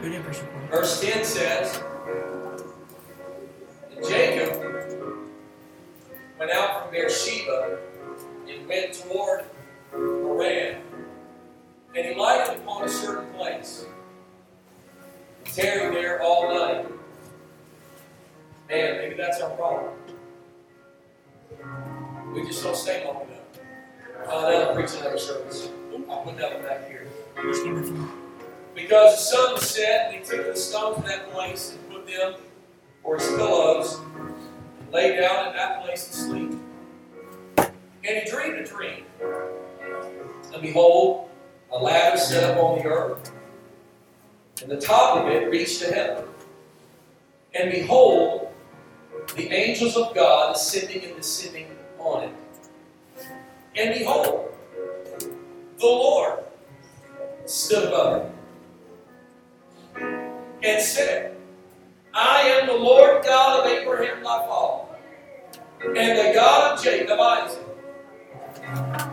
Verse 10 says, And Jacob went out from Beersheba and went toward Haran. And he lighted upon a certain place, and tarried there all night. Man, maybe that's our problem. We just don't stay long enough. Oh, that'll preach another service. I'll put that one back here. Because the sun was set, and he took the stones of that place and put them for his pillows, and lay down in that place to sleep. And he dreamed a dream. And behold, a ladder set up on the earth, and the top of it reached to heaven. And behold, the angels of God ascending and descending on it. And behold, the Lord stood above it and said, I am the Lord God of Abraham thy father, and the God of Jacob Isaac.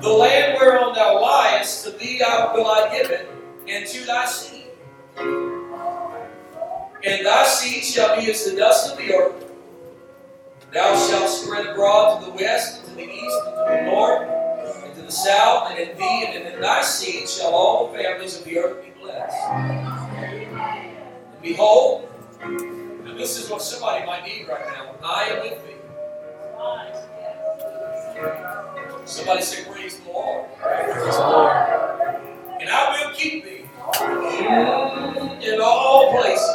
The land whereon thou liest, to thee I will I give it, and to thy seed. And thy seed shall be as the dust of the earth. Thou shalt spread abroad to the west, and to the east, and to the north, and to the south, and in thee and in thy seed shall all the families of the earth be blessed. Behold, and this is what somebody might need right now. I am with thee. Somebody say, Praise the Lord. Praise the Lord. And I will keep thee in all places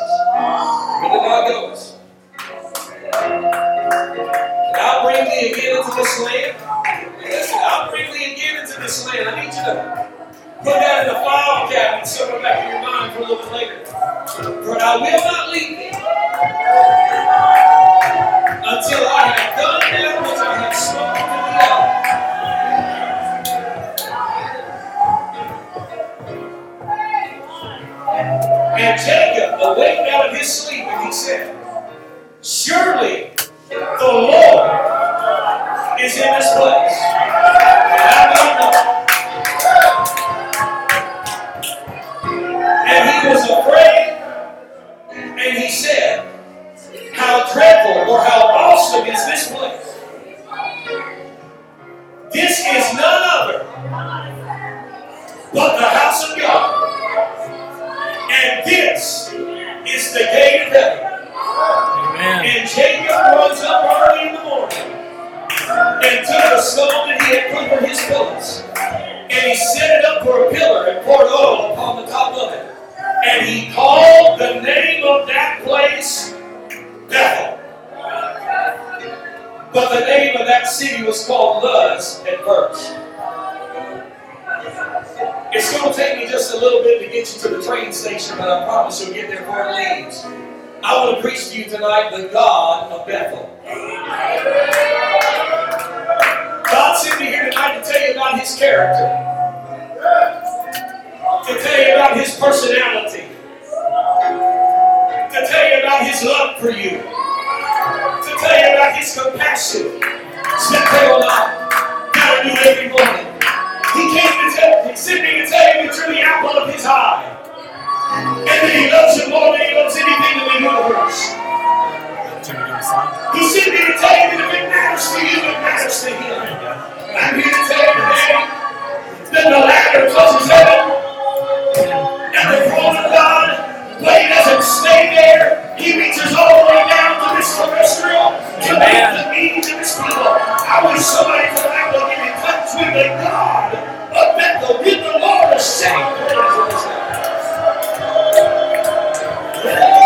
you about His compassion. Lot. Gotta do every morning. He came to tell, he sent me to tell you you're the apple of His eye, and that He loves you more than He loves anything in the universe. He sent me to tell you that if it matters to you, it matters to Him. I'm here to tell you today that the ladder closes heaven and the throne of God, but He doesn't stay there. He reaches all the way down this terrestrial to meet the needs of His people. I wish somebody tonight would get in touch with the God of Bethel, with the Lord of Shout. Praise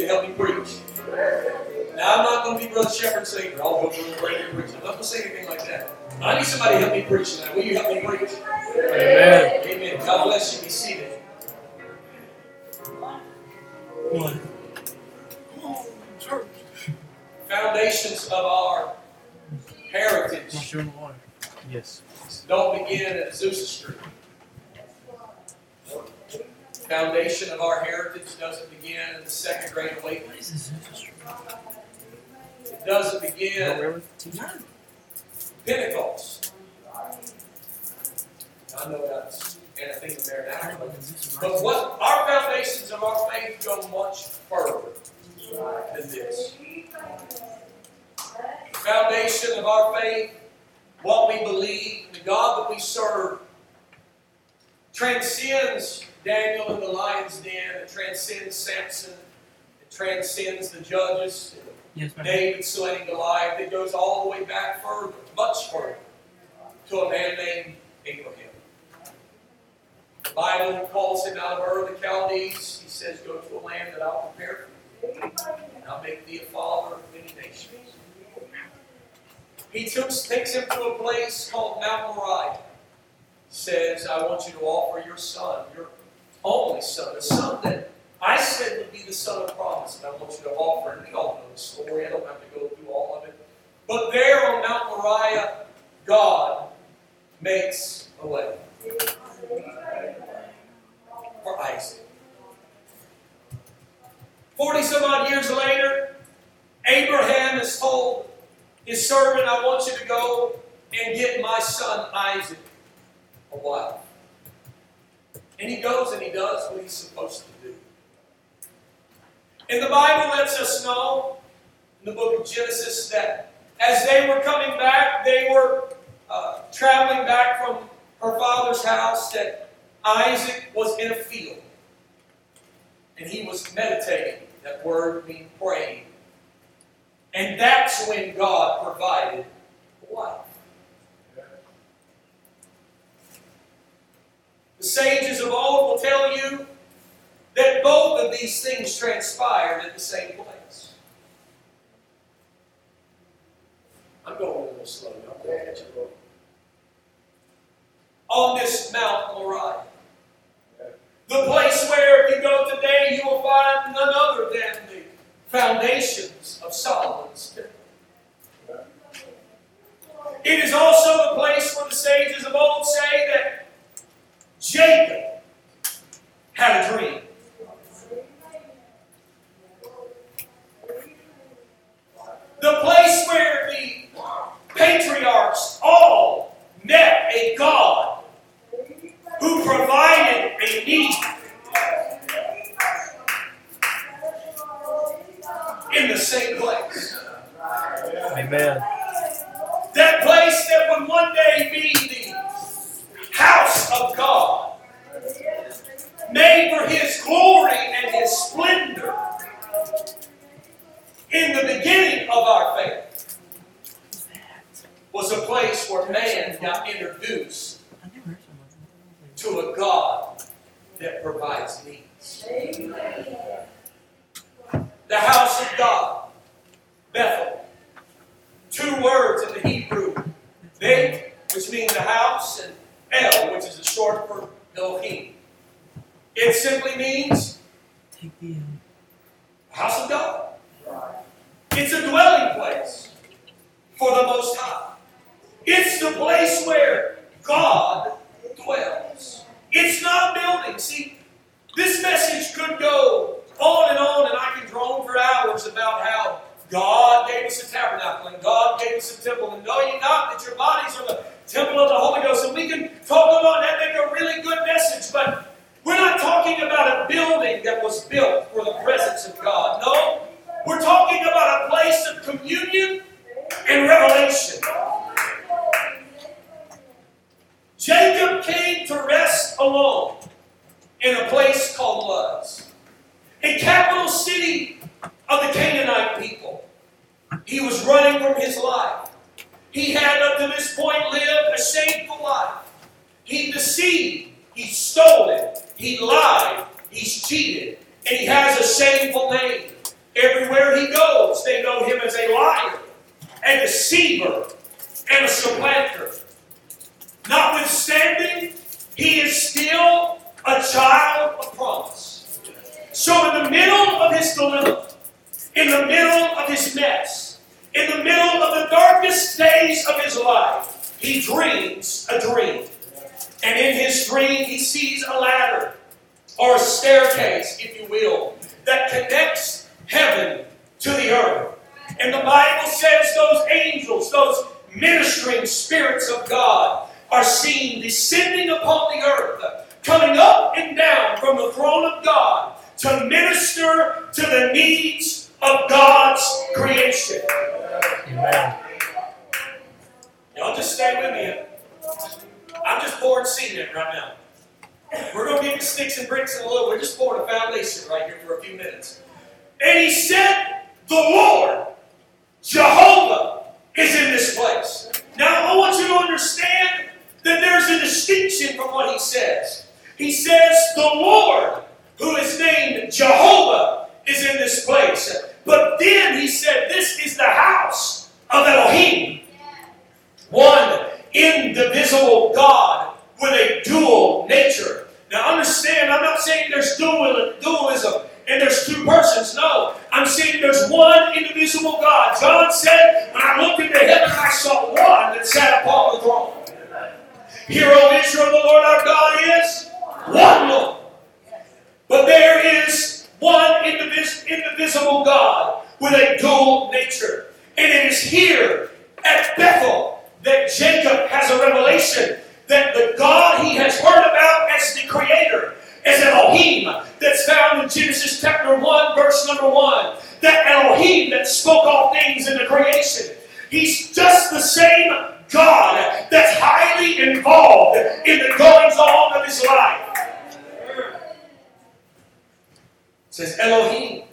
to help me preach. Now I'm not going to be Brother Shepherd Savior. I'll go to the radio preach. I'm not going to say anything like that. I need somebody to help me preach tonight. Will you help me preach? Amen. Amen. God bless you. Be seated. What? Foundations of our heritage Not you in the water. Yes. don't begin at Azusa Street. Foundation of our heritage doesn't begin in the second great awakening. What is this? It doesn't begin? Pentecost. I know that's anything in there I now. don't know if But what our foundations of our faith go much further than this. Foundation of our faith, what we believe, the God that we serve, transcends Daniel in the lion's den, it transcends Samson, it transcends the judges, Yes. David slaying Goliath. It goes all the way back further, much further, to a man named Abraham. The Bible calls him out of Ur of the Chaldees. He says, Go to a land that I'll prepare for you, and I'll make thee a father of many nations. He took, takes him to a place called Mount Moriah. Says, I want you to offer your son, your only son, the son that I said would be the son of promise, and I want you to offer. And we all know the story. I don't have to go through all of it. But there on Mount Moriah, God makes a way for Isaac. Forty some odd years later, Abraham is told his servant, I want you to go and get my son Isaac a wife. And he goes and he does what he's supposed to do. And the Bible lets us know in the book of Genesis that as they were coming back, they were uh, traveling back from her father's house, that Isaac was in a field. And he was meditating. That word means praying. And that's when God provided a wife. Sages of old will tell you that both of these things transpired at the same place. We're going to get the sticks and bricks in a little. We're just pouring a foundation right here for a few minutes. And he said, The Lord, Jehovah, is in this place. Now, I want you to understand that there's a distinction from what he says. He says, The Lord, who is named Jehovah, is in this place. But then he said, This is the house of Elohim. One indivisible God with a dual nature. Now understand, I'm not saying there's dual, dualism and there's two persons. No, I'm saying there's one indivisible God. John said, when I looked into heaven, I saw one that sat upon the throne. Hear, O Israel, the Lord our God is one Lord. But there is one indivis- indivisible God with a dual nature. And it is here at Bethel that Jacob has a revelation that the God he has heard about as the creator, as Elohim, that's found in Genesis chapter 1, verse number 1. That Elohim that spoke all things into creation. He's just the same God that's highly involved in the goings on of his life. It says Elohim.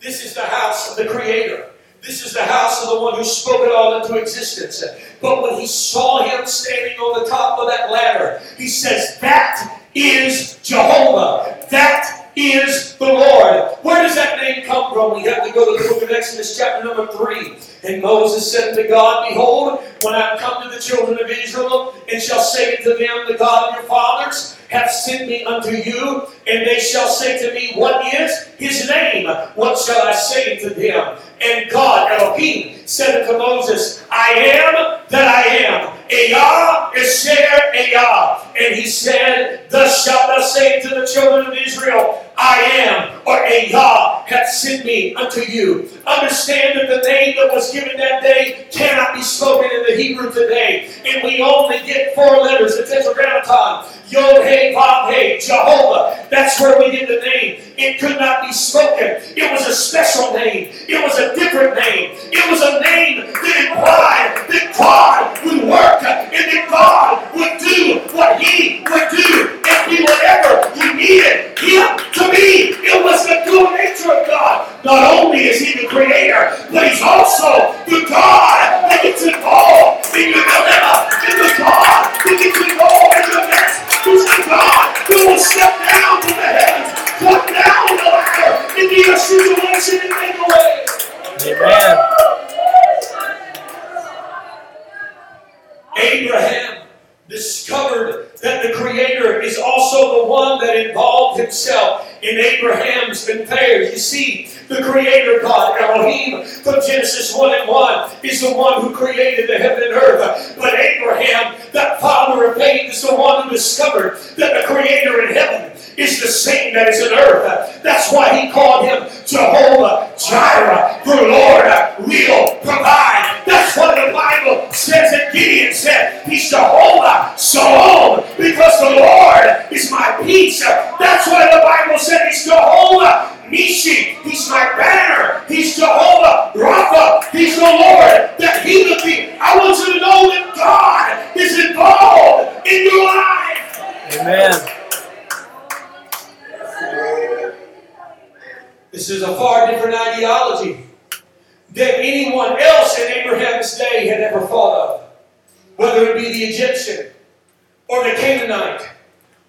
This is the house of the Creator. This is the house of the one who spoke it all into existence. But when he saw him standing on the top of that ladder, he says, That is Jehovah. That is the Lord. Where does that name come from? We have to go to the book of Exodus, chapter number 3. And Moses said to God, Behold, when I come to the children of Israel, and shall say unto them, The God of your fathers hath sent me unto you, and they shall say to me, What is his name? What shall I say to them? And God, Elohim, said unto Moses, I am that I am. Eyah Esher Eyah. And he said, Thus shalt thou say to the children of Israel, I am, or Eyah hath sent me unto you. Understand that the name that was given that day cannot be spoken in the Hebrew today. And we only get four letters, the tetragrammaton. Yod Hey Vav Hey, Jehovah. That's where we get the name. It could not be spoken. It was a special name. It was a different name. It was a name that implied that God would work and that God would do what He would do and be whatever He needed Him to be. It was the dual nature God. Not only is He the Creator, but He's also the God that gets involved in your dilemma, and the God that gets involved in your mess. Who's the God who will step down from the heavens, come down the ladder into your situation and make a way. Amen. Abraham discovered that the Creator is also the one that involved himself in Abraham's affairs. You see, the Creator God, Elohim, from Genesis 1 and 1, is the one who created the heaven and earth. But Abraham, that father of faith, is the one who discovered that the Creator in heaven is the same that is in earth. That's why he called him Jehovah Jireh. The Lord will provide. That's what the Bible says that Gideon said. He's Jehovah Shalom because the Lord is my peace. That's why the Bible said he's Jehovah Nissi. He's my banner. He's Jehovah Rapha. He's the Lord that healeth thee. I want you to know that God is involved in your life. Amen. This is a far different ideology than anyone else in Abraham's day had ever thought of. Whether it be the Egyptian, or the Canaanite,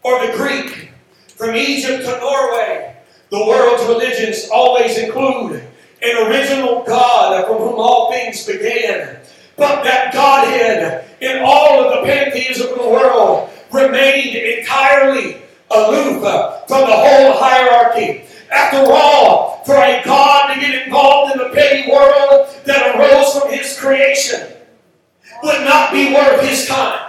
or the Greek, from Egypt to Norway. The world's religions always include an original God from whom all things began. But that Godhead in all of the pantheism of the world remained entirely aloof from the whole hierarchy. After all, for a God to get involved in the petty world that arose from his creation would not be worth his time.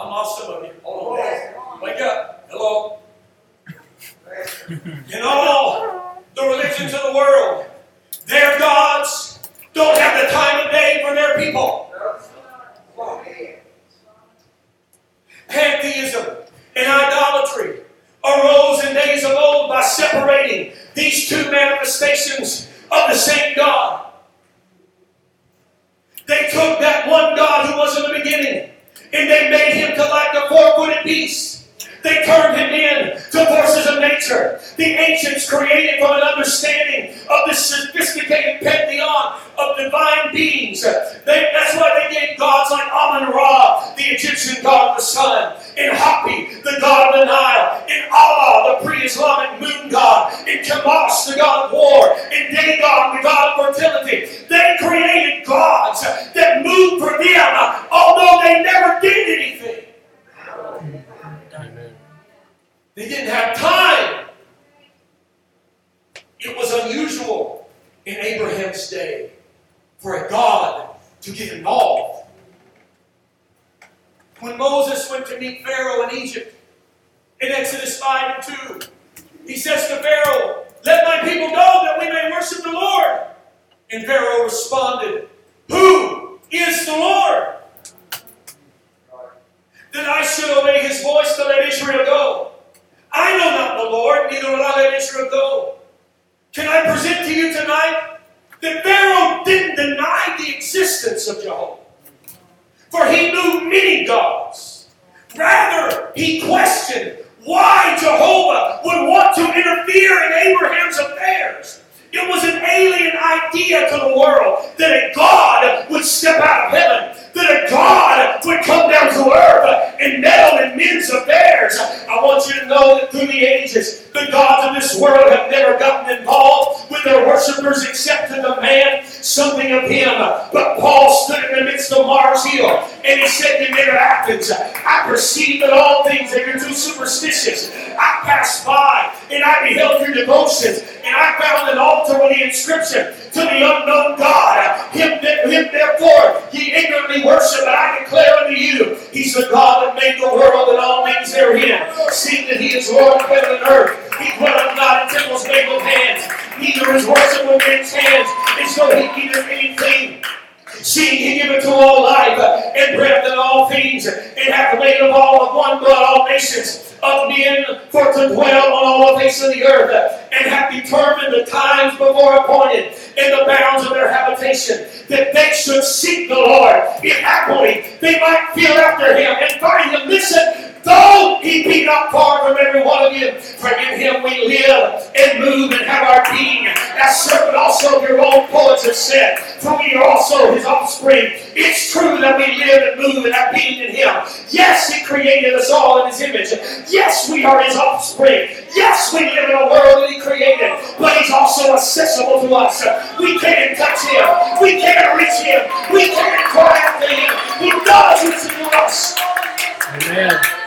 I lost some of you. Hold on. Wake up. Hello. In all the religions of the world, their gods don't have the time of day for their people. Pantheism and idolatry arose in days of old by separating these two manifestations of the same God. They took that one God who was in the beginning and they made him to like a four footed beast. They turned him in to forces of nature. The ancients created from an understanding of the sophisticated pantheon of divine beings. They, that's why they gave gods like Amun Ra, the Egyptian god of the sun, and Hapi, the god of the Nile, and Allah, the pre-Islamic moon god, and Chemosh, the god of war, and Dagon, the god of fertility. They created gods that moved for them, although they never did anything. They didn't have time. It was unusual in Abraham's day for a God to get involved. When Moses went to meet Pharaoh in Egypt, in Exodus 5 and 2, he says to Pharaoh, Let my people go that we may worship the Lord. And Pharaoh responded, Who is the Lord? That I should obey his voice to let Israel go. I know not the Lord, neither will I let Israel go. Can I present to you tonight that Pharaoh didn't deny the existence of Jehovah? For he knew many gods. Rather, he questioned why Jehovah would want to interfere in Abraham's affairs. It was an alien idea to the world that a God would step out of heaven that a God would come down to earth and meddle in men's affairs. I want you to know that through the ages, the gods of this world have never gotten involved with their worshippers except to demand something of him. But Paul stood in the midst of Mars Hill and he said to of Athens, I perceive that all things that you're too superstitious. I passed by and I beheld your devotions and I found an altar with the inscription to the unknown God. Him, him therefore ye ignorantly worship, but I declare unto you, He's the God that made the world and all things therein. Seeing that He is Lord of heaven and earth, He put dwelleth not in temples made with hands, neither is worship with men's hands, and so He neither anything seeing he giveth to all life and breath and all things, and hath made of all of one blood all nations of men for to dwell on all the face of the earth, and hath determined the times before appointed and the bounds of their habitation, that they should seek the Lord, if happily they might feel after him and find him. Listen, Though he be not far from every one of you, for in him we live and move and have our being. As certain also your own poets have said, for we are also his offspring. It's true that we live and move and have being in him. Yes, he created us all in his image. Yes, we are his offspring. Yes, we live in a world that he created, but he's also accessible to us. We can't touch him. We can't reach him. We can't cry out to him. He does listen to us. Amen.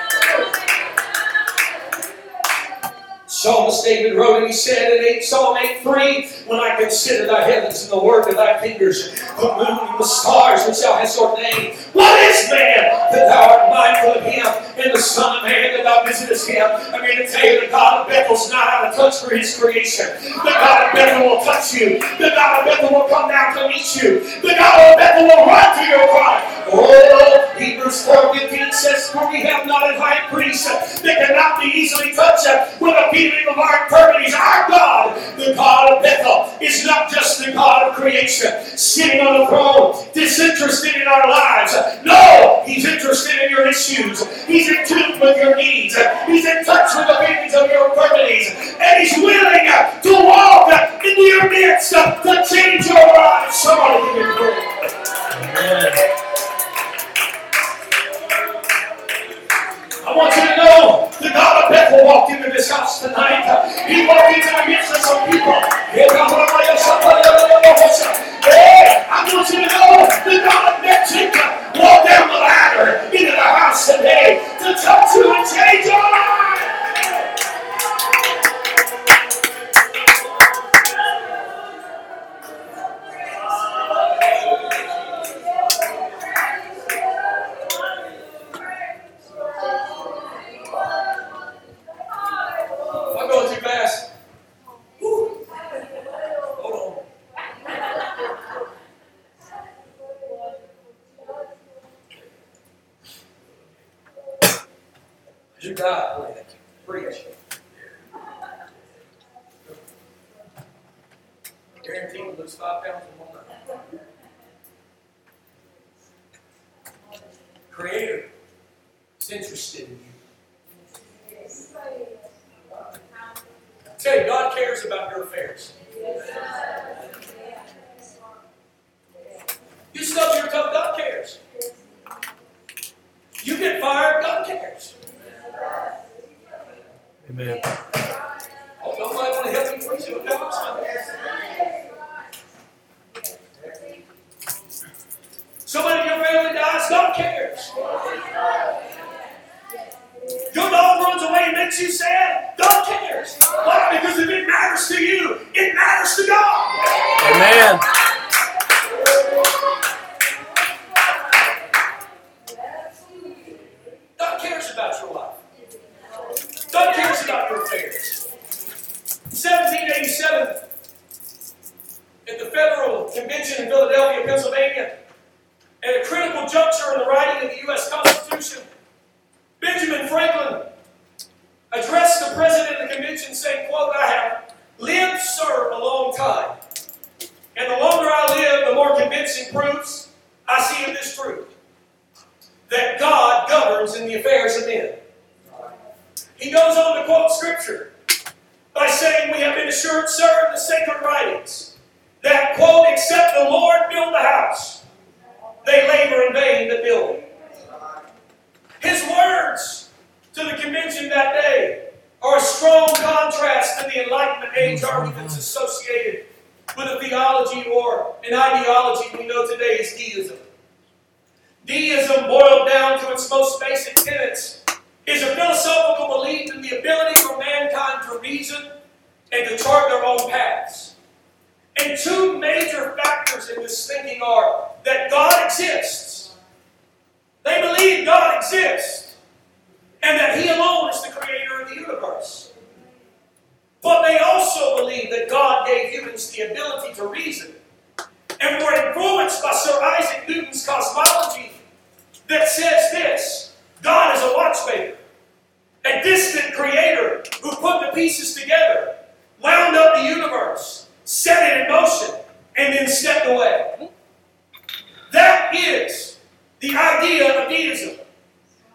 Psalmist David wrote and he said in 8, Psalm 8 3, When I consider thy heavens and the work of thy fingers, the moon and the stars which thou hast ordained, what is man that thou art mindful of him, and the Son of Man that thou visitest him? I'm to tell you the God of Bethel's not out of touch for his creation. The God of Bethel will touch you. The God of Bethel will come down to meet you. The God of Bethel will run to your cry. Oh, Hebrews 4 15 says, For we have not a high priest that cannot be easily touched with a feeling of our infirmities. Our God, the God of Bethel, is not just the God of creation, sitting on the throne, disinterested in our lives. No, He's interested in your issues. He's in tune with your needs. He's in touch with the feelings of your infirmities. And He's willing to walk into your midst to change your life. Somebody give Him praise.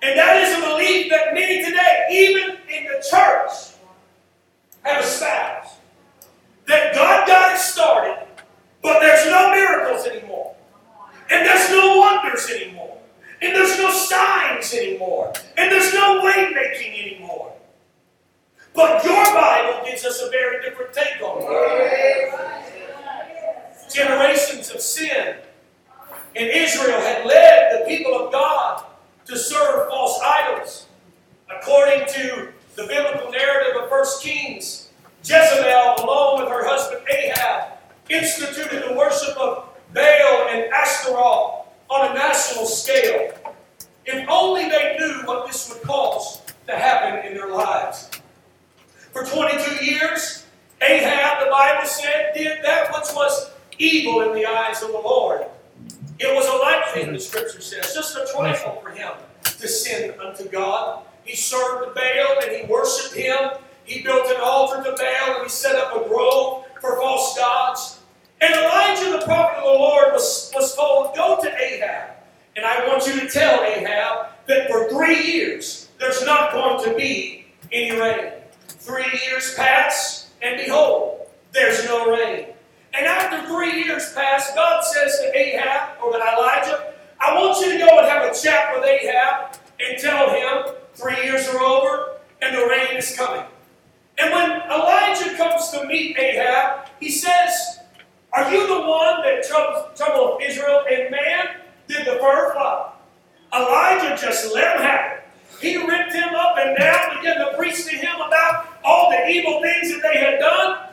And that is a belief that many today, even in the church, have espoused. That God got it started, but there's no miracles anymore. And there's no wonders anymore. And there's no signs anymore. And there's no way making anymore. But your Bible gives us a very different take on it. Generations of sin in Israel had led the people of God to serve false idols. According to the biblical narrative of 1 Kings, Jezebel, along with her husband Ahab, instituted the worship of Baal and Ashtaroth on a national scale. If only they knew what this would cause to happen in their lives. For 22 years, Ahab, the Bible said, did that which was evil in the eyes of the Lord. It was a light thing, mm-hmm. the scripture says, just a trifle for him to sin unto God. He served Baal and he worshiped him. He built an altar to Baal and he set up a grove for false gods. And Elijah, the prophet of the Lord, was, was told, Go to Ahab. And I want you to tell Ahab that for three years there's not going to be any rain. Three years pass, and behold, there's no rain. And after three years pass, God says to Ahab, or to Elijah, I want you to go and have a chat with Ahab and tell him three years are over and the rain is coming. And when Elijah comes to meet Ahab, he says, Are you the one that troubled, troubled Israel? And man, did the fur fly. Elijah just let him have it. He ripped him up and down, began to preach to him about all the evil things that they had done,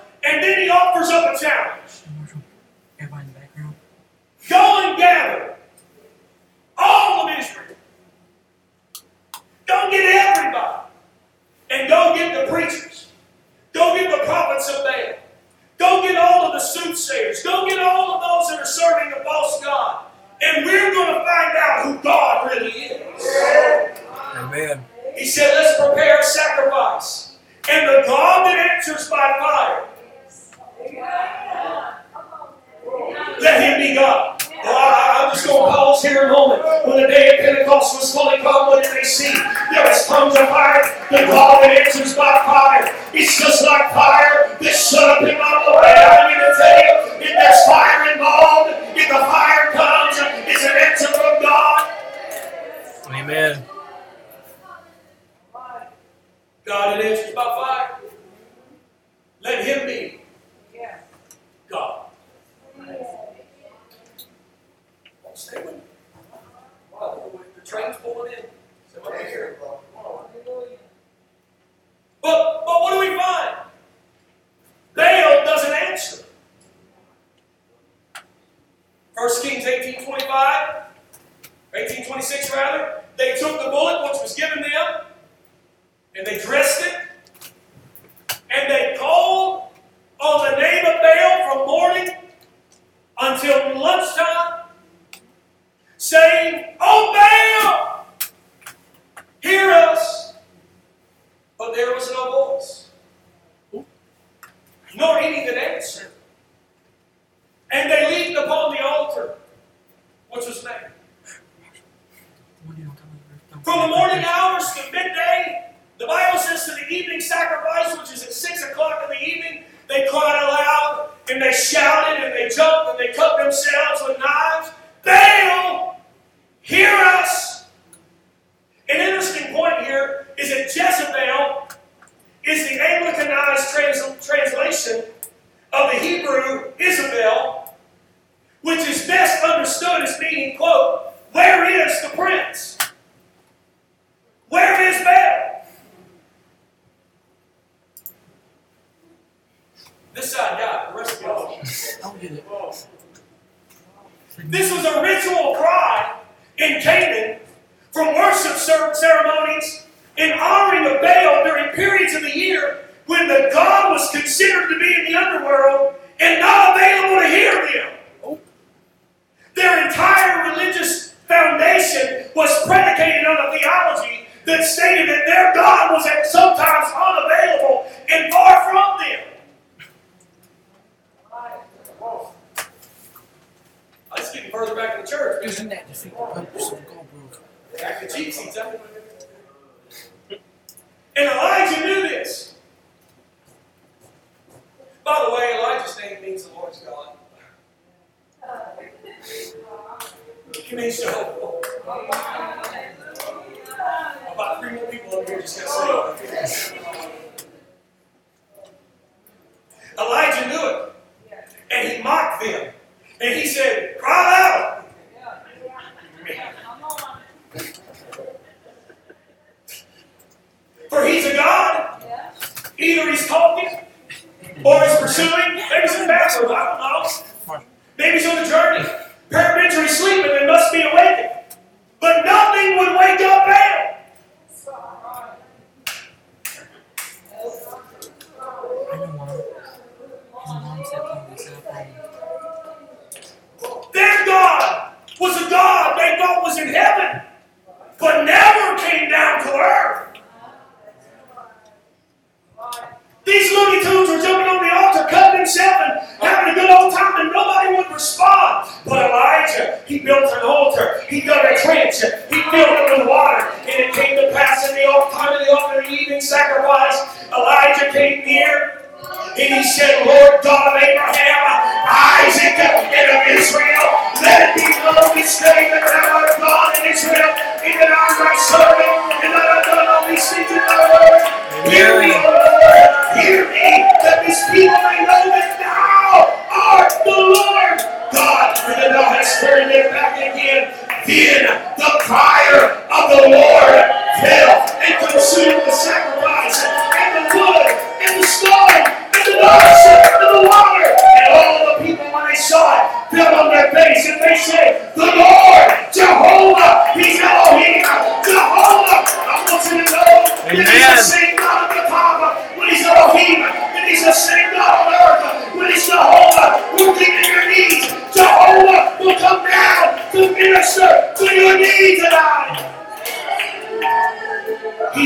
Elijah knew it.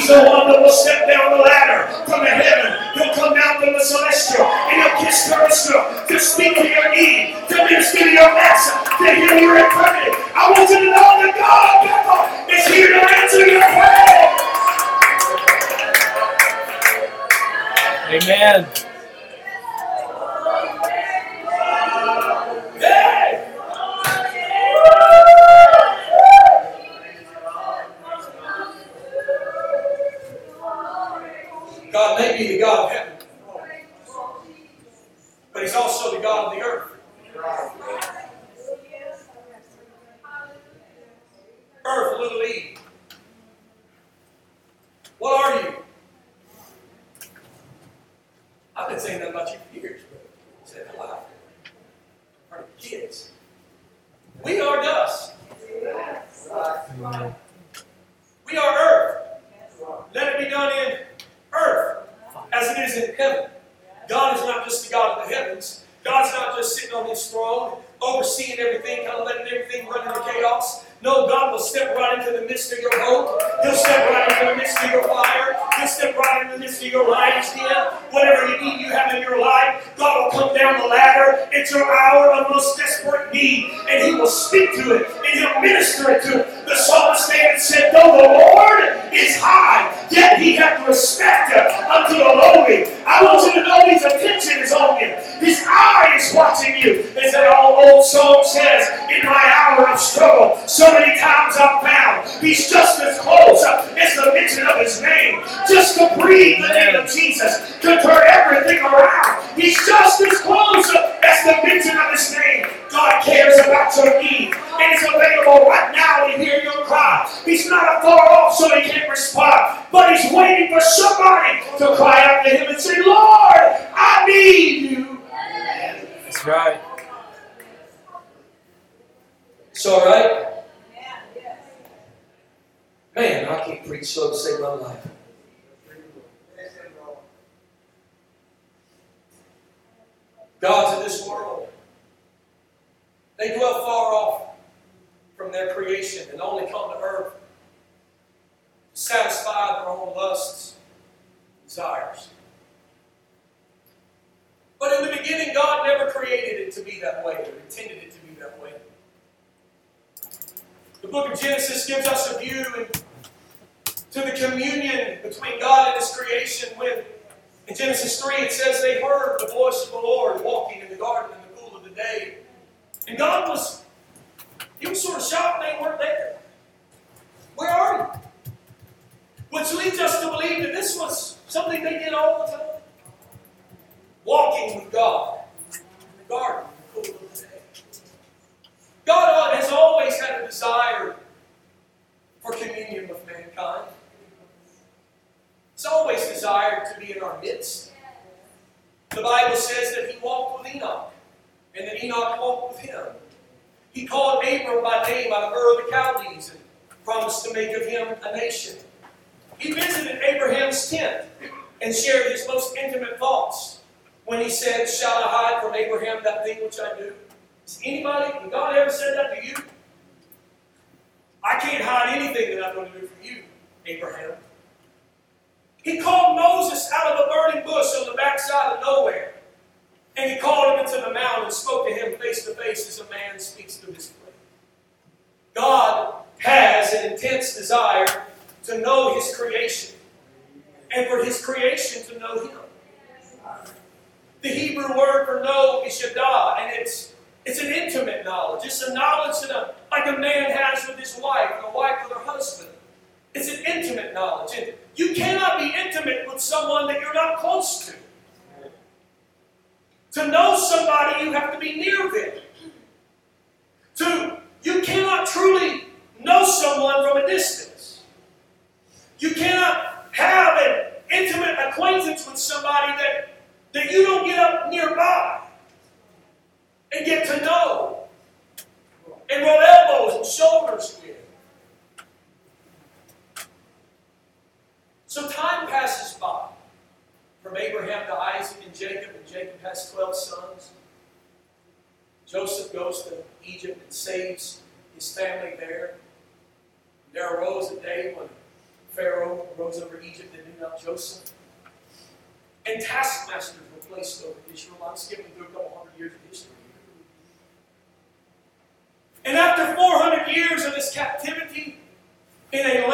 The one that will step down the ladder from the heaven. He'll come down from the celestial and he'll kiss minister to speak to your need, to minister to your mess, to heal your infirmity. I want you to know that God Bethel is here to answer your prayer. Amen. The God of heaven, but He's also the God of the earth. Earth, little e. What are you? I've been saying that about you for years, say it. Are kids? We are dust. We are earth. Let it be done in earth as it is in heaven. God is not just the God of the heavens. God's not just sitting on his throne, overseeing everything, kind of letting everything run into chaos. No, God will step right into the midst of your hope. He'll step right into the midst of your fire. He'll step right into the midst of your den. Whatever you need you have in your life, God will come down the ladder. It's your hour of most desperate need, and He will speak to it, and He'll minister it to it. The psalmist David said, Though the Lord is high, yet He hath respect unto the lowly. I want you to know His attention is on you. His eye is watching you. As that old song says, In my hour of struggle, so many times I've found He's just as close as the mention of His name. Just to breathe the name of Jesus, to turn everything around. He's just as close as the mention of His name. God cares about your need, and He's available right now to hear your cry. He's not far off so He can't respond, but He's waiting for somebody to cry out to Him and say, Lord, I need you. That's right. It's all right. Man, I can't preach slow to save my life. Gods of this world, they dwell far off from their creation and only come to earth to satisfy their own lusts, desires. But in the beginning, God never created it to be that way or intended it to be that way. The book of Genesis gives us a view to the communion between God and His creation when, in Genesis 3, it says they heard the voice of the Lord walking in the garden in the cool of the day. And God was, He was sort of shocked they weren't there. Where are you? Which leads us to believe that this was something they did all the time. Walking with God in the garden in the cool of the day. God has always had a desire for communion with mankind. He's always desired to be in our midst. The Bible says that he walked with Enoch, and that Enoch walked with him. He called Abram by name out of Ur of the Chaldees and promised to make of him a nation. He visited Abraham's tent and shared his most intimate thoughts when he said, Shall I hide from Abraham that thing which I do? Has anybody, has God ever said that to you? I can't hide anything that I'm going to do for you, Abraham. He called Moses out of a burning bush on the backside of nowhere. And he called him into the mountain and spoke to him face to face as a man speaks to his friend. God has an intense desire to know his creation and for his creation to know him. The Hebrew word for know is yadah, and it's it's an intimate knowledge. It's a knowledge that a, like a man has with his wife, a wife with her husband. It's an intimate knowledge. And you cannot be intimate with someone that you're not close to. To know somebody, you have to be near them. To you cannot truly know someone from a distance. You cannot have an intimate acquaintance with somebody that, that you don't get up nearby and get to know and rub elbows and shoulders with. So time passes by from Abraham to Isaac and Jacob, and Jacob has 12 sons. Joseph goes to Egypt and saves his family there. There arose a day when Pharaoh rose over Egypt and knew not Joseph. And taskmasters were placed over Israel. I'm skipping through a couple hundred years of history. And after 400 years of this captivity, in a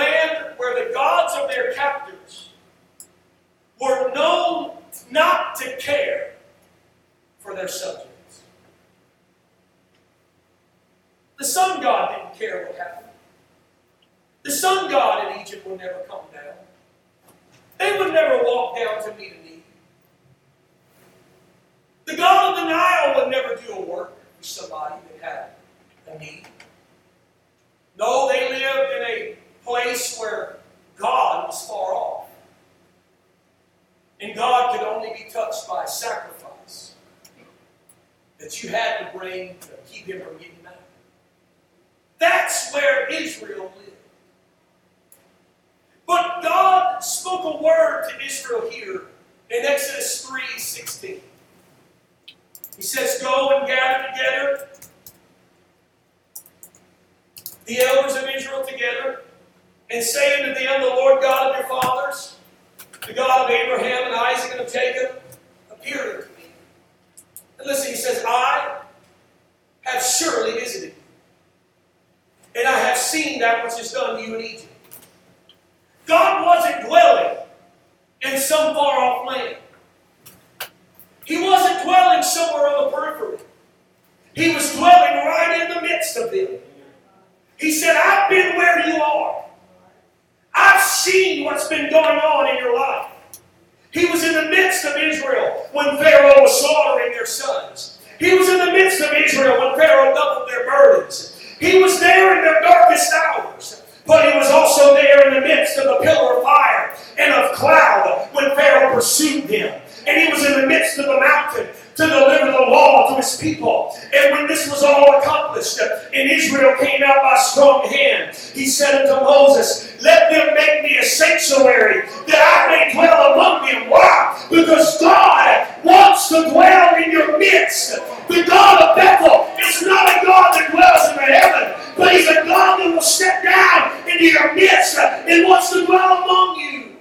pursued them. And he was in the midst of the mountain to deliver the law to his people. And when this was all accomplished and Israel came out by strong hand, he said unto Moses, Let them make me a sanctuary that I may dwell among them. Why? Because God wants to dwell in your midst. The God of Bethel is not a God that dwells in the heaven, but He's a God that will step down into your midst and wants to dwell among you.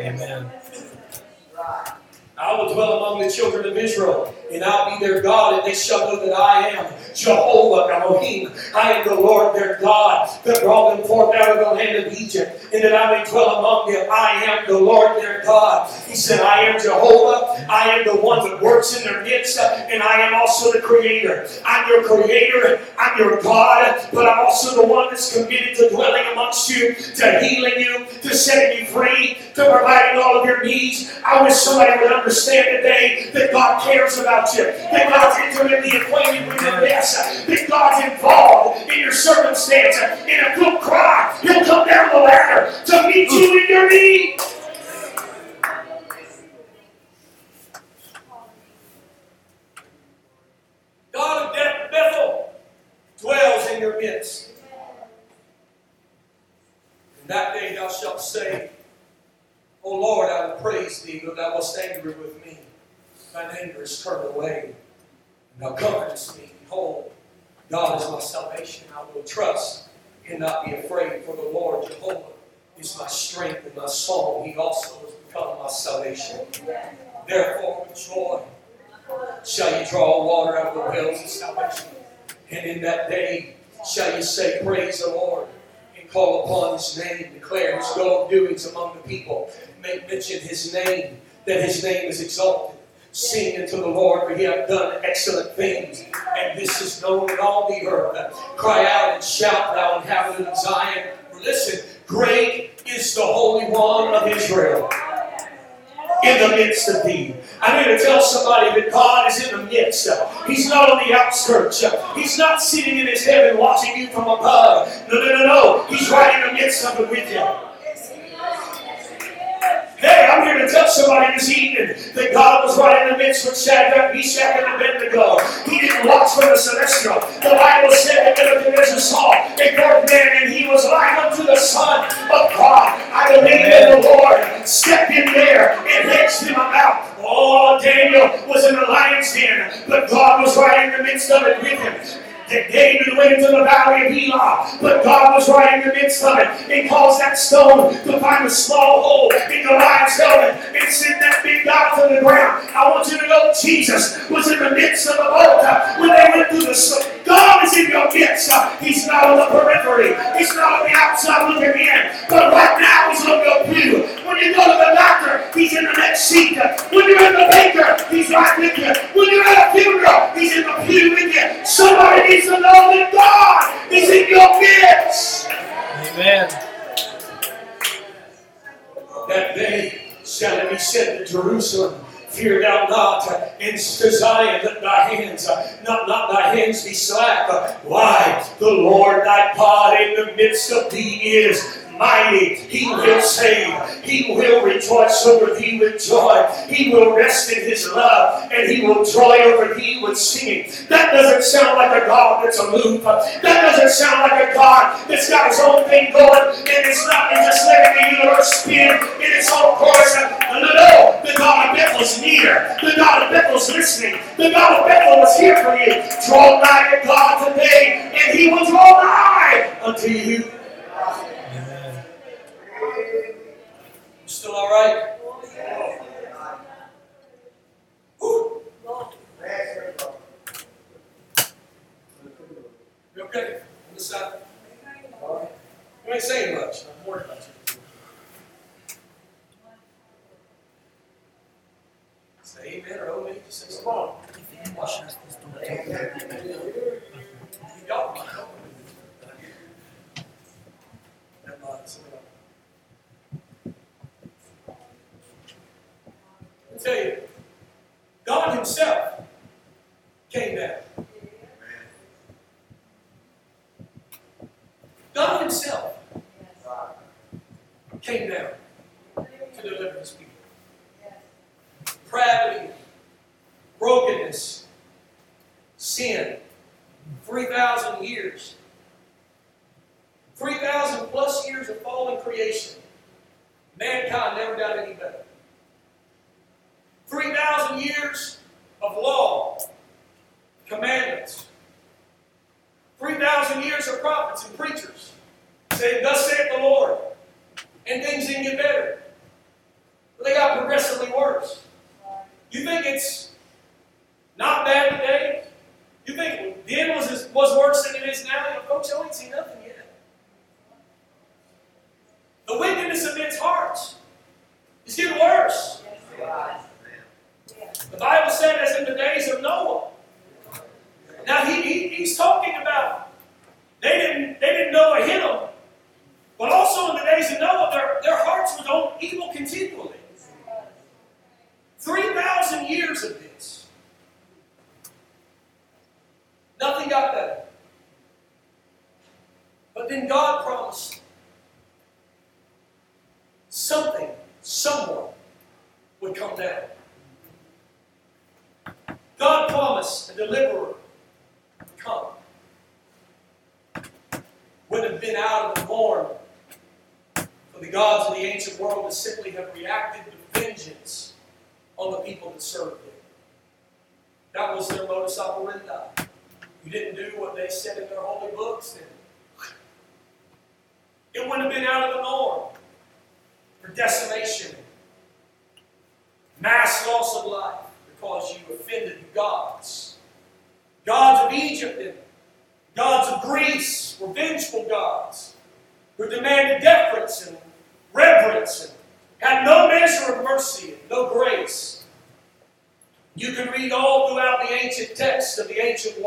Amen. God. I will dwell among the children of Israel, and I'll be their God, and they shall know that I am Jehovah Elohim. I am the Lord their God that brought them forth out of the land of Egypt, and that I may dwell among them. I am the Lord their God. He said, I am Jehovah. I am the one that works in their midst, and I am also the Creator. I'm your Creator. I'm your God, but I'm also the one that's committed to dwelling amongst you, to healing you, to setting you free, to providing all of your needs. I wish somebody would understand today that God cares about you, that God's intimately acquainted with your mess, that God's involved in your circumstance. In a good cry, He'll come down the ladder to meet you in your need. God of Bethel dwells in your midst. And that day thou shalt say, O Lord, I will praise thee, though thou wast angry with me. Thine anger is turned away, and thou comfortest me. Behold, God is my salvation. I will trust and not be afraid, for the Lord Jehovah is my strength and my song. He also has become my salvation. Therefore, with joy shall you draw water out of the wells of salvation. And in that day shall you say, Praise the Lord, call upon his name, declare his good doings among the people, make mention his name, that his name is exalted. Sing unto the Lord, for he hath done excellent things, and this is known in all the earth. Cry out and shout, thou inhabitant of Zion. Listen, great is the Holy One of Israel in the midst of thee. I need to tell somebody that God is in the midst. He's not on the outskirts. He's not sitting in his heaven watching you from above. No, no, no, no. He's right in the midst of it with you. I'm here to tell somebody this evening that God was right in the midst with Shadrach, Meshach, and Abednego. He didn't watch for the celestial. The Bible said that Nebuchadnezzar saw a great man, and he was like unto the Son of God. I believe in the Lord Step in there and hedged him about. Oh, Daniel was in the lion's den, but God was right in the midst of it with him. That David went into the valley of Elah, but God was right in the midst of it and caused that stone to find a small hole in Goliath's helmet and send that big dot to the ground. I want you to know Jesus was in the midst of the boat when they went through the. God is in your midst. He's not on the periphery. He's not on the outside looking in. But right now he's on your pew. When you go to the doctor, he's in the next seat. When you're in the baker, he's right with you. When you're at a funeral, he's in the pew with you. Somebody needs to know that God is in your midst. Amen. That day shall it be said to Jerusalem, Fear thou not, to Zion, let thy hands, not, not thy hands be slack. Why? The Lord thy God in the midst of thee is mighty. He will save. He will rejoice over thee with joy. He will rest in his love, and he will joy over thee with singing. That doesn't sound like a God that's aloof. That doesn't sound like a God that's got his own thing going, and it's not and just letting the universe spin in its own course. No, no, no. The God of Bethel's near. The God of Bethel's listening. The God of Bethel is here for you. Draw nigh to God today, and he will draw nigh unto you. Still all right? You okay? On this side? You ain't saying much. I'm worried about you. Say amen or oh me. Just say it. Y'all help me else. I tell you, God Himself came down. God Himself came down to deliver His people. Depravity, brokenness, sin, 3,000 years. 3,000 plus years of fallen creation. Mankind never got any better. 3,000 years of law, commandments. 3,000 years of prophets and preachers saying, Thus saith the Lord. And things didn't get better. But they got progressively worse. You think it's not bad today? You think then was, was worse than it is now? You know, folks, y'all ain't seen nothing yet. The wickedness of men's hearts is getting worse. The Bible said, as in the days of Noah. Now he, he, he's talking about they didn't they didn't know a hit them, but also in the days of Noah, their, their hearts were on evil continually. Three thousand years of this. Nothing got better. But then God promised something, someone would come down. God promised a deliverer would come. Wouldn't have been out of the norm for the gods of the ancient world to simply have reacted to vengeance on the people that served them. That was their modus operandi. You didn't do what they said in their holy books, then it wouldn't have been out of the norm for decimation, mass loss of life because you offended the gods. Gods of Egypt and gods of Greece were vengeful gods who demanded deference and reverence and had no measure of mercy and no grace. You can read all throughout the ancient texts of the ancient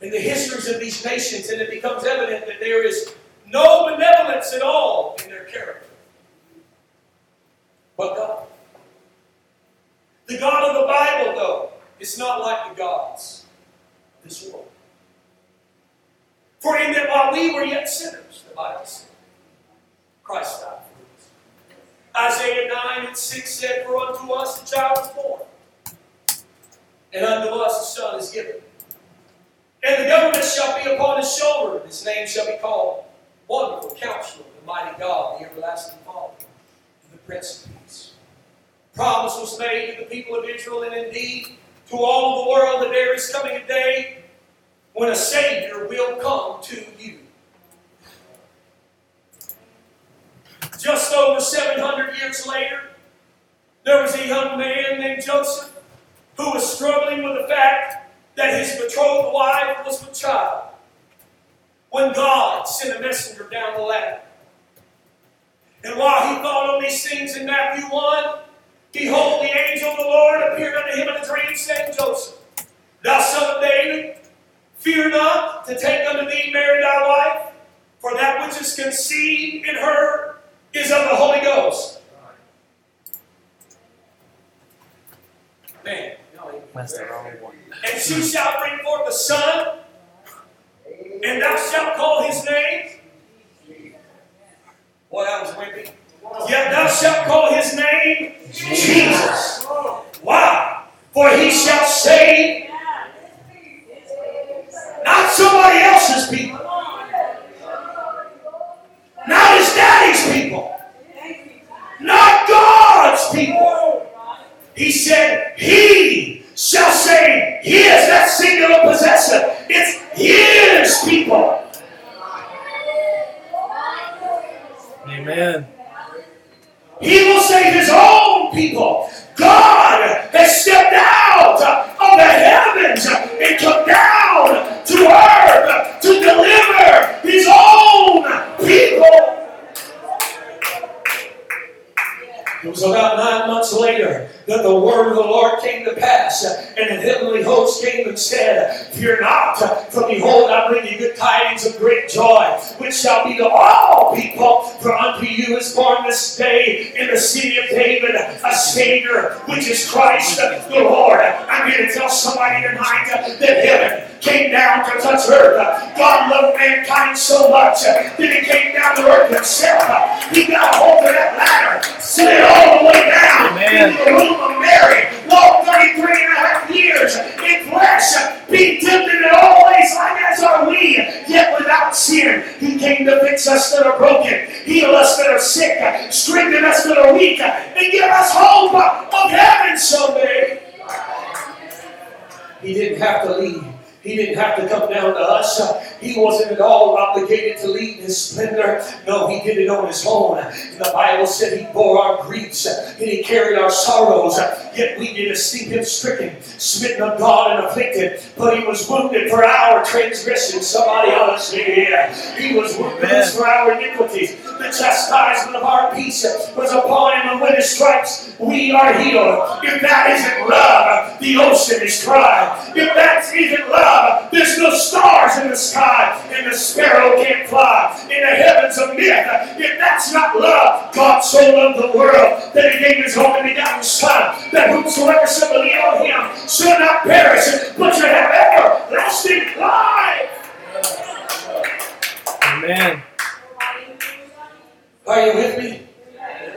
and the histories of these nations, and it becomes evident that there is no benevolence at all in their character. But God. The God of the Bible, though, is not like the gods of this world. For in that while we were yet sinners, the Bible said, Christ died for us. Isaiah 9 and 6 said, For unto us a child is born, and unto us a son is given. And the government shall be upon his shoulder, his name shall be called Wonderful Counselor, the Mighty God, the Everlasting Father, and the Prince of Peace. Promise was made to the people of Israel, and indeed to all the world that there is coming a day when a Savior will come to you. Just over 700 years later, there was a young man named Joseph who was struggling with the fact that his betrothed wife was with child when God sent a messenger down the ladder. And while he thought on these things in Matthew 1, behold, the angel of the Lord appeared unto him in a dream, saying, Joseph, thou son of David, fear not to take unto thee Mary thy wife, for that which is conceived in her is of the Holy Ghost. Man, That's the wrong one. and she shall bring forth a son, and thou shalt call his name. Boy, that was wimpy. Yet thou shalt call his name Jesus. Why? For he shall save not somebody else's people, not his daddy's people, not God's people. He said, shall save his, that singular possessor. It's his people. Amen. He will save his own people. God has stepped out of the heavens and come down to earth to deliver his own people. It was about nine months later that the word of the Lord came to pass, and an heavenly host came and said, Fear not, for behold, I bring you good tidings of great joy, which shall be to all people. For unto you is born this day in the city of David a Savior, which is Christ the Lord. I'm here to tell somebody tonight that heaven came down to touch earth. God loved mankind so much that He came down to earth Himself. He got a hold of that ladder, slid all the way down Amen. into the room of Mary, walked 33 and a half years in flesh, being tempted in all ways like as are we, yet without sin. He came to fix us that are broken, heal us that are sick, strengthen us that are weak, and give us hope of heaven someday. He didn't have to leave. He didn't have to come down to us. He wasn't at all obligated to leave his splendor. No, he did it on his own. And the Bible said he bore our griefs and he carried our sorrows. Yet we did esteem him stricken, smitten of God and afflicted. But he was wounded for our transgressions. Somebody else say. He was wounded for our iniquities. The chastisement of our peace was upon him, and with his stripes we are healed. If that isn't love, the ocean is dry. If that isn't love, there's no stars in the sky, and the sparrow can't fly in the heavens of myth. If that's not love, God so loved the world that he gave his only begotten Son, that whosoever shall believe on him shall not perish, but shall have everlasting life. Amen. Are you with me?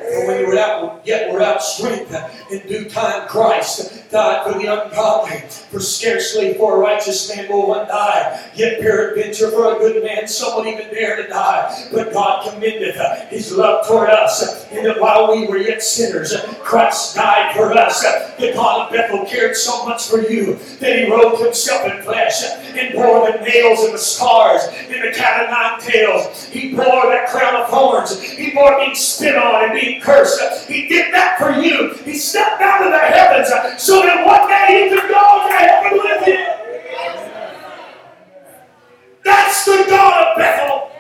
For you were out, yet were out strength in due time, Christ died for the ungodly. For scarcely for a righteous man will one die, yet peradventure for a good man someone even dare to die. But God commendeth uh, His love toward us, in that while we were yet sinners, Christ died for us. The God of Bethel cared so much for you that He robed Himself in flesh and bore the nails and the scars and the cat of nine tails. He bore that crown of thorns. He bore being spit on and being He did that for you. He stepped out of the heavens so that one day you could go to heaven with Him. That's the God of Bethel.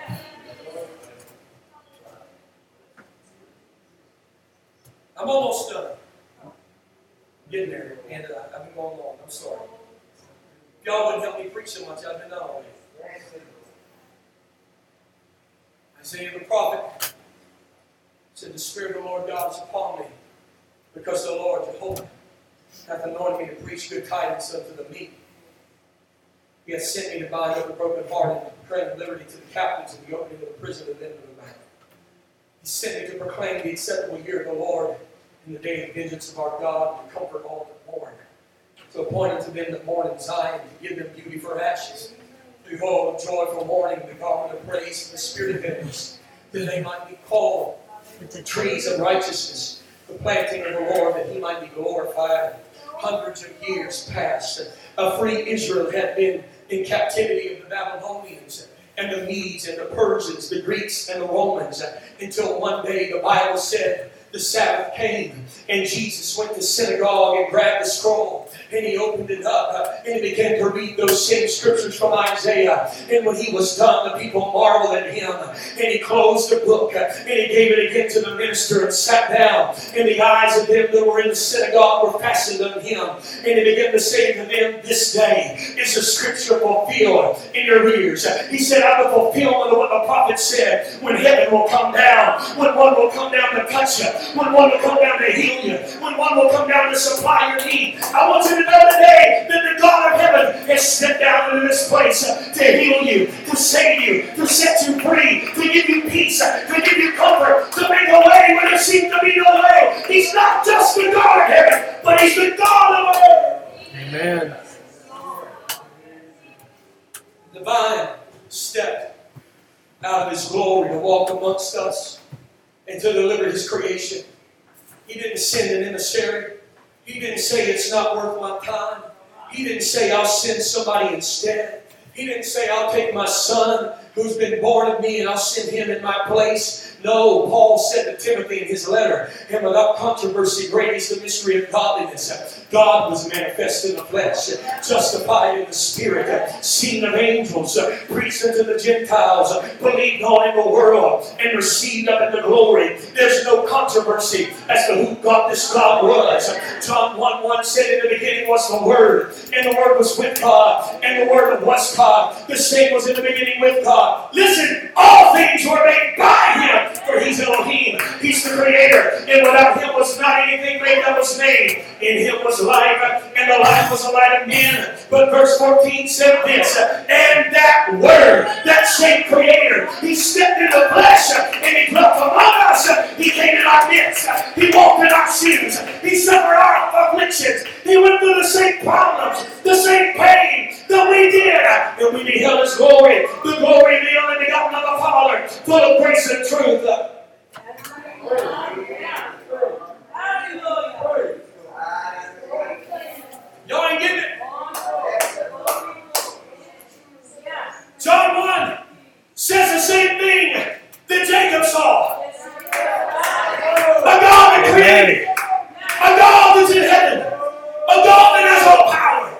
I'm almost done. I'm Getting there, and uh, I've been going long. I'm sorry. If y'all wouldn't help me preach so much, I'd been done already. Isaiah the prophet said, The Spirit of the Lord God is upon me, because the Lord Jehovah hath anointed me to preach good tidings unto the meek. He hath sent me to bind up the brokenhearted and to proclaim liberty to the captives and the opening of the prison of them of the mouth. He sent me to proclaim the acceptable year of the Lord in the day of vengeance of our God, to comfort all that mourn. To appoint unto them that mourn in Zion, to give them beauty for ashes. Behold, joyful mourning, the garment of praise, and the spirit of heaviness, that they might be called the trees of righteousness, the planting of the Lord, that he might be glorified. Hundreds of years passed. A free Israel had been in captivity of the Babylonians and the Medes and the Persians, the Greeks and the Romans, until one day the Bible said the Sabbath came and Jesus went to synagogue and grabbed the scroll and he opened it up uh, and he began to read those same scriptures from Isaiah. And when he was done, the people marveled at him. And he closed the book uh, and he gave it again to the minister and sat down. And the eyes of them that were in the synagogue were fastened on him. And he began to say to them, This day is the scripture fulfilled in your ears. He said, I'm the fulfillment of what the prophet said. When heaven will come down, when one will come down to touch you, when one will come down to heal you, when one will come down to supply your need. I want to know today that the God of heaven has stepped down into this place uh, to heal you, to save you, to set you free, to give you peace, uh, to give you comfort, to make a way where there seems to be no way. He's not just the God of heaven, but He's the God of earth. Amen. The vine stepped out of His glory to walk amongst us and to deliver His creation. He didn't send an emissary. He didn't say it's not worth my time. He didn't say I'll send somebody instead. He didn't say I'll take my son who's been born of me and I'll send him in my place. No, Paul said to Timothy in his letter, and without controversy, great is the mystery of godliness. God was manifest in the flesh, justified in the spirit, seen of angels, preached unto the Gentiles, believed on in the world, and received up in the glory. There's no controversy as to who God this God was. John 1 1 said, In the beginning was the Word, and the Word was with God, and the Word was God. The same was in the beginning with God. Listen, all things were made by Him for He's Elohim. He's the Creator. And without Him was not anything made that was made. In Him was life, and the life was the light of men. But verse 14 said this, and that Word, that same Creator, He stepped into flesh, and He dwelt among us. He came in our midst. He walked in our sins. He suffered our afflictions. He went through the same problems, the same pain that we did. And we beheld His glory, the glory of the only begotten of the Father, full of grace and truth. Y'all ain't getting it. John 1 says the same thing that Jacob saw. A God that created, a God that's in heaven, a God that has all power,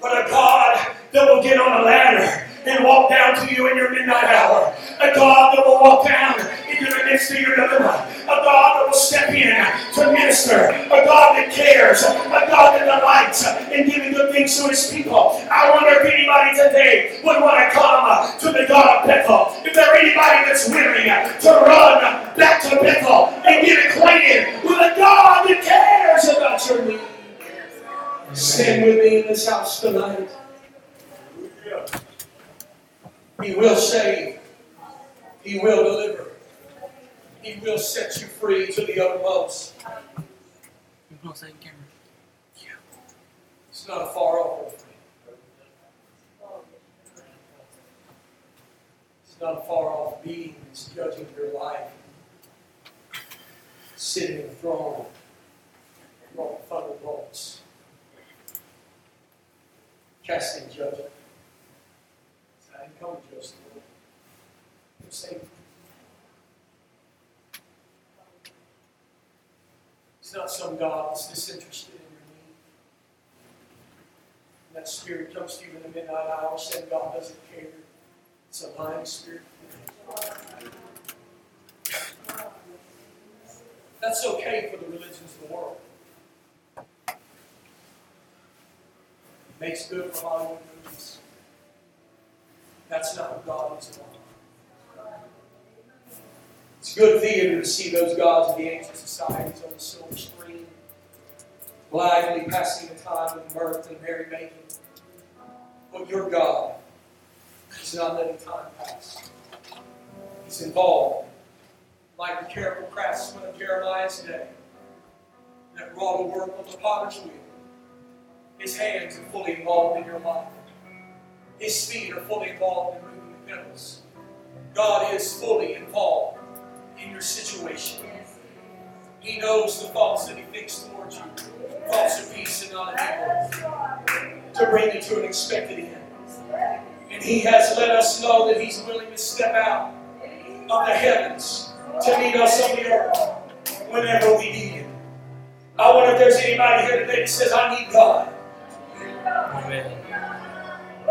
but a God that will get on a ladder and walk down to you in your midnight hour. A God that will walk down into the midst of your dilemma. A God that will step in to minister. A God that cares. A God that delights in giving good things to his people. I wonder if anybody today would want to come to the God of Bethel. If there anybody that's willing to run back to Bethel and get acquainted with a God that cares about your needs. Stand with me in this house tonight. He will save. He will deliver. He will set you free to the uttermost. You're saying camera. It's not far off. It's not a far off being that's judging your life. Sitting in throne, on thunderbolts, casting judgment. Come to judge the world. It's not some God that's disinterested in your need. And that spirit comes to you in the midnight hour saying God doesn't care. It's a lying spirit. That's okay for the religions of the world. It Makes good for Hollywood movies. That's not what God is about. It's good theater to see those gods of the ancient societies on the silver screen, blithely passing the time with mirth and merrymaking. But your God is not letting time pass. He's involved, like the careful craftsman of Jeremiah's day, that wrought a work on the potter's wheel. His hands are fully involved in your life. His feet are fully involved in moving the pedals. God is fully involved in your situation. He knows the thoughts that He thinks towards you, thoughts of peace and not of evil, to bring you to an expected end. And He has let us know that He's willing to step out of the heavens to meet us on the earth whenever we need Him. I wonder if there's anybody here today that says, I need God. Amen.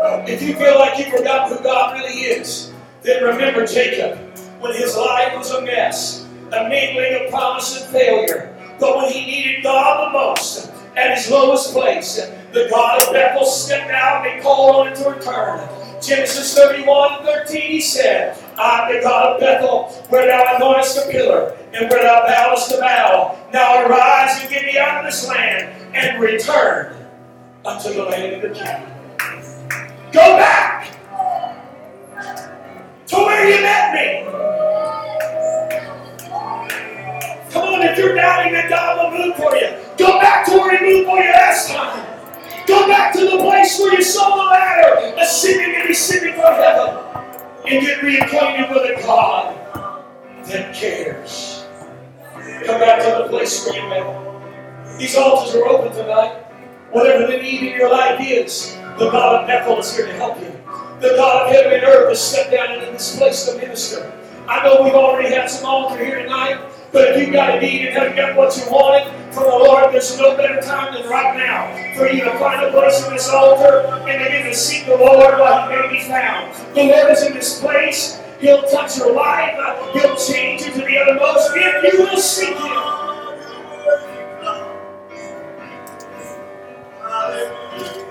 If you feel like you've forgotten who God really is, then remember Jacob when his life was a mess, a mingling of promise and failure. But when he needed God the most, at his lowest place, the God of Bethel stepped out and called on him to return. Genesis 31 and 13, he said, I am the God of Bethel, where thou anointest a pillar, and where thou bowest a bow. Now arise and get me out of this land, and return unto the land of the king. Go back to where you met me. Come on, if you're doubting that God will move for you, go back to where He moved for you last time. Go back to the place where you saw the ladder, ascending and descending from heaven, and get reacquainted with a God that cares. Come back to the place where you met Him. These altars are open tonight. Whatever the need in your life is, the God of Bethel is here to help you. The God of heaven and earth has stepped down into this place to minister. I know we've already had some altar here tonight, but if you've got a need and haven't got what you wanted from the Lord, there's no better time than right now for you to find a place in this altar and begin to seek the Lord while he may be found. The Lord is in this place. He'll touch your life. He'll change you to the uttermost if you will seek Him. Hallelujah.